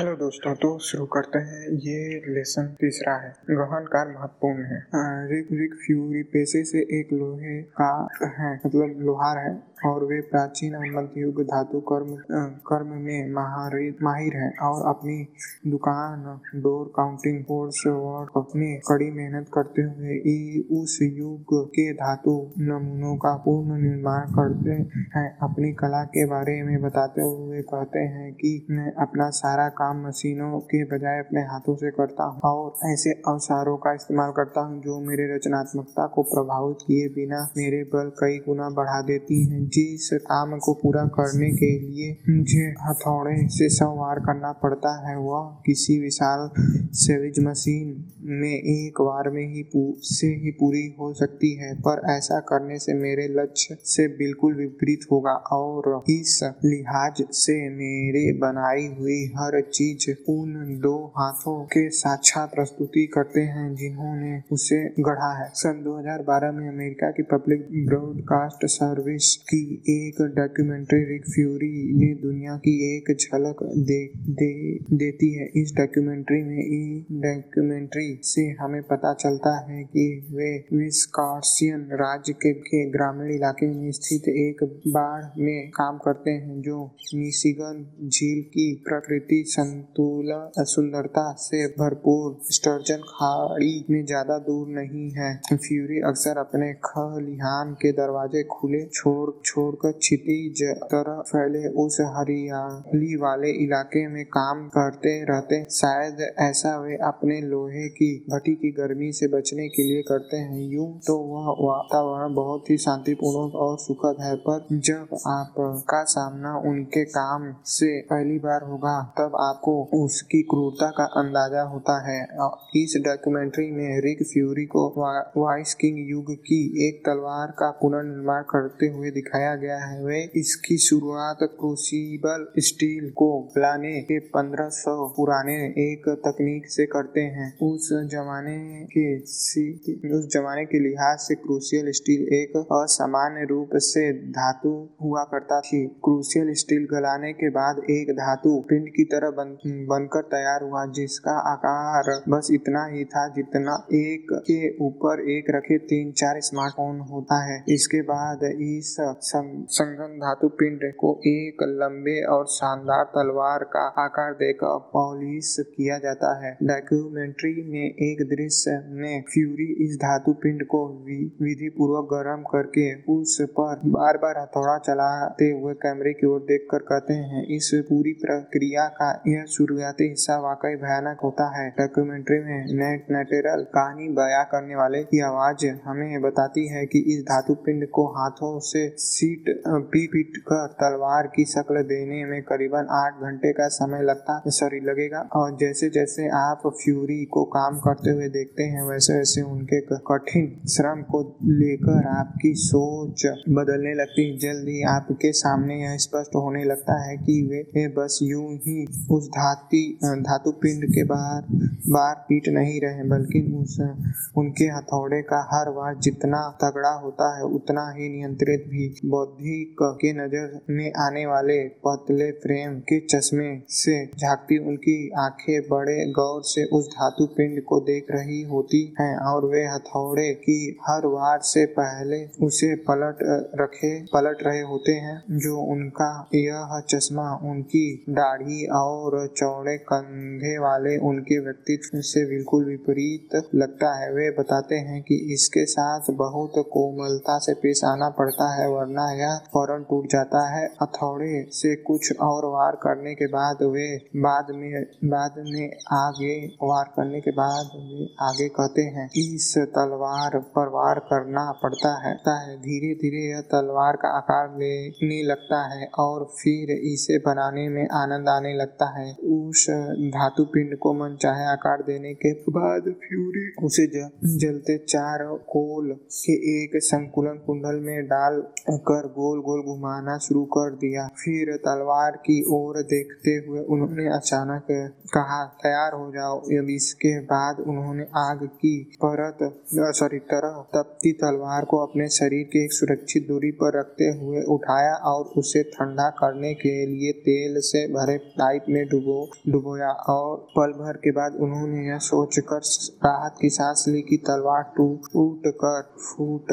Hello दोस्तों तो शुरू करते हैं। ये लेसन तीसरा है। गहन कार महत्वपूर्ण है। रिक रिक फ्यूरी पेशे से एक लोहे का है मतलब लोहार है। और वे प्राचीन और मध्य युग धातु कर्म कर्म में माहिर है और अपनी दुकान, डोर काउंटिंग कोर्स वर्क अपने कड़ी मेहनत करते हुए उस युग के धातु नमूनों का पूर्ण निर्माण करते हैं। अपनी कला के बारे में बताते हुए कहते हैं कि मैं अपना सारा काम मशीनों के बजाय अपने हाथों से करता हूँ और ऐसे अवसारों का इस्तेमाल करता हूँ जो मेरे रचनात्मकता को प्रभावित किए बिना मेरे बल कई गुना बढ़ा देती हैं। जिस काम को पूरा करने के लिए मुझे हथौड़े से संवार करना पड़ता है। वह किसी विशाल सेविज मशीन में एक बार में ही से ही पूरी हो सकती है, पर ऐसा करने से मेरे लक्ष्य से बिल्कुल विपरीत होगा और इस लिहाज से मेरे बनाई हुई हर चीज़ उन दो हाथों के साक्षात प्रस्तुति करते हैं जिन्होंने उसे गढ़ा है। सन 2012 में अमेरिका की पब्लिक ब्रॉडकास्ट सर्विस की एक डॉक्यूमेंट्री रिक फ्यूरी ने दुनिया की एक झलक दे, दे देती है। इस डॉक्यूमेंट्री में इस डॉक्यूमेंट्री से हमें पता चलता है कि वे विस्कॉन्सिन राज्य के, के ग्रामीण इलाके में स्थित एक बाढ़ में काम करते हैं जो मिशिगन झील की प्रकृति संतुलन सुंदरता से भरपूर स्टर्जन खाड़ी में ज़्यादा दूर नहीं है। फ्यूरी अक्सर अपने खलिहान के दरवाजे खुले छोड़ छोड़कर क्षितिज तरह फैले उस हरियाली वाले इलाके में काम करते रहते। शायद ऐसा वे अपने लोहे की भट्टी की गर्मी से बचने के लिए करते हैं। यूँ तो वह वातावरण बहुत ही शांतिपूर्ण और सुखद है, पर जब आपका सामना उनके काम से पहली बार होगा, तब आपको उसकी क्रूरता का अंदाज़ा होता है। इस डॉक्यूमेंट्री में रिक फ्यूरी को वाइस किंग युग की एक तलवार का पुनर्निर्माण करते हुए दिखाया गया है। वे इसकी शुरुआत क्रूसिबल स्टील को गलाने के 1500 पुराने एक तकनीक से करते हैं। उस जमाने के उस जमाने के लिहाज से क्रूसियल स्टील एक असामान्य रूप से धातु हुआ करता थी। क्रूसियल स्टील गलाने के बाद एक धातु पिंड की तरह बन, बनकर तैयार हुआ जिसका आकार बस इतना ही था जितना एक के ऊपर एक रखे तीन चार स्मार्टफ़ोन होता है। इसके बाद इस संगम धातु पिंड को एक लंबे और शानदार तलवार का आकार देकर पॉलिश किया जाता है। डॉक्यूमेंट्री में एक दृश्य में फ्यूरी इस धातु पिंड को विधि पूर्वक गर्म करके उस पर बार बार हथौड़ा चलाते हुए कैमरे की ओर देख कर कहते हैं, इस पूरी प्रक्रिया का यह शुरुआती हिस्सा वाकई भयानक होता है। डॉक्यूमेंट्री में नेट, नेटरल कहानी बया करने वाले की आवाज़ हमें बताती है कि इस धातु पिंड को हाथों से सीट पी पीट कर तलवार की शक्ल देने में करीबन आठ घंटे का समय लगता, सॉरी, लगेगा। और जैसे जैसे आप फ्यूरी को काम करते हुए देखते हैं वैसे वैसे उनके कठिन श्रम को लेकर आपकी सोच बदलने लगती। है जल्द ही आपके सामने यह स्पष्ट होने लगता है कि वे बस यूँ ही उस धाती धातु पिंड के बाहर बार पीट नहीं रहे, बल्कि उस, उनके हथौड़े का हर बार जितना तगड़ा होता है, उतना ही नियंत्रित भी बौद्धिक के नज़र में आने वाले पतले फ्रेम के चश्मे से झांकती उनकी आँखें बड़े गौर से उस धातु पिंड को देख रही होती हैं और वे हथौड़े की हर वार से पहले उसे पलट रखे, पलट रहे होते हैं, जो उनका यह चश्मा उनकी दाढ़ी और चौड़े कंधे वाले उनके व्यक्तित्व से बिल्कुल विपरीत लगता है। वे बताते हैं कि इसके साथ बहुत कोमलता से पेश आना पड़ता है, वरना यह फ़ौरन टूट जाता है। हथौड़े से कुछ और वार करने के बाद वे बाद में बाद में आगे वार करने के बाद वे आगे कहते हैं, इस तलवार पर वार करना पड़ता है। धीरे धीरे यह तलवार का आकार लेने लगता है और फिर इसे बनाने में आनंद आने लगता है। उस धातु पिंड को मन चाहे आकार देने के बाद फ्यूरी उसे जलते चार कोल के एक संकुलन कुंडल में डाल कर गोल गोल घुमाना शुरू कर दिया। फिर तलवार की ओर देखते हुए उन्होंने अचानक कहा, तैयार हो जाओ। अब इसके बाद उन्होंने आग की परत, सॉरी, तरह तपती तलवार को अपने शरीर के एक सुरक्षित दूरी पर रखते हुए उठाया और उसे ठंडा करने के लिए तेल से भरे पाइप में डुबो, डुबोया और पल भर के बाद उन्होंने यह सोचकर राहत की सांस ली कि तलवार टूट कर, फूट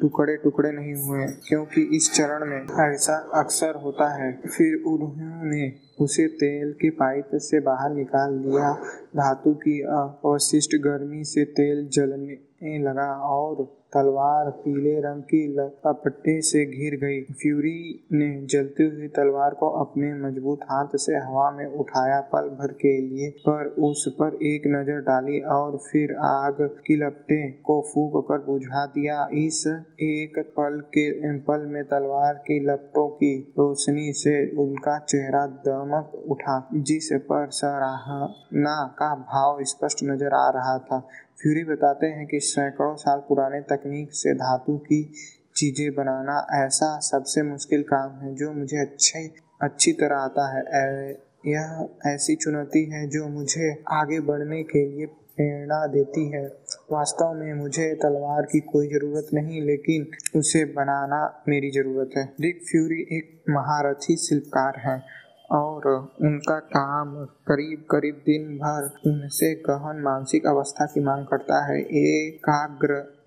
टुकड़े टुकड़े नहीं हुए। क्योंकि इस चरण में ऐसा अक्सर होता है। फिर उन्होंने उसे तेल के पाइप से बाहर निकाल दिया। धातु की अवशिष्ट गर्मी से तेल जलने लगा और तलवार पीले रंग की लपटे से घिर गई। फ्यूरी ने जलती हुई तलवार को अपने मज़बूत हाथ से हवा में उठाया, पल भर के लिए, पर उस पर एक नज़र डाली और फिर आग की लपटे को फूक कर बुझा दिया। इस एक पल के, पल में तलवार की लपटों की रोशनी से उनका चेहरा दमक उठा, जिस पर सराहना का भाव स्पष्ट नज़र आ रहा था। फ्यूरी बताते हैं कि सैकड़ों साल पुराने तकनीक से धातु की चीज़ें बनाना ऐसा सबसे मुश्किल काम है जो मुझे अच्छे, अच्छी तरह आता है। यह ऐसी चुनौती है जो मुझे आगे बढ़ने के लिए प्रेरणा देती है। वास्तव में मुझे तलवार की कोई ज़रूरत नहीं, लेकिन उसे बनाना मेरी ज़रूरत है। रिक फ्यूरी एक महारथी शिल्पकार हैं और उनका काम करीब करीब दिन भर उनसे गहन मानसिक अवस्था की मांग करता है।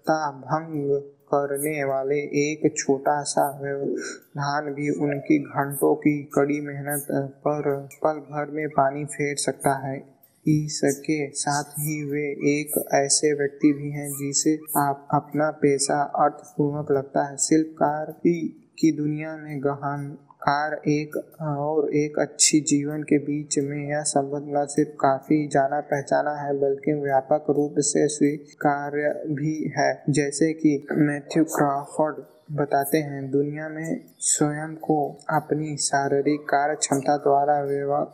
एकाग्रता भंग करने वाले एक छोटा सा व्यवधान भी उनकी घंटों की कड़ी मेहनत पर पल भर में पानी फेर सकता है। इसके साथ ही वे एक ऐसे व्यक्ति भी हैं जिसे आप अपना पैसा अर्थपूर्वक लगता है। शिल्पकार की दुनिया में गहन कार एक और एक अच्छी जीवन के बीच में यह संबंध न सिर्फ़ काफ़ी जाना पहचाना है, बल्कि व्यापक रूप से स्वीकार्य भी है। जैसे कि मैथ्यू क्रॉफर्ड बताते हैं, दुनिया में स्वयं को अपनी शारीरिक कार्य क्षमता द्वारा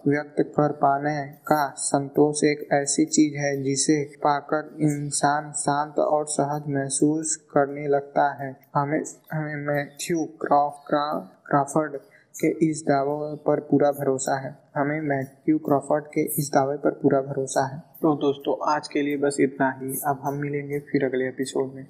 व्यक्त कर पाने का संतोष एक ऐसी चीज़ है जिसे पाकर इंसान शांत और सहज महसूस करने लगता है। हमें हमें मैथ्यू क्रॉफ क्राफ क्राफर्ड के इस दावे पर पूरा भरोसा है। हमें मैथ्यू क्रॉफर्ड के इस दावे पर पूरा भरोसा है। तो दोस्तों, आज के लिए बस इतना ही। अब हम मिलेंगे फिर अगले एपिसोड में।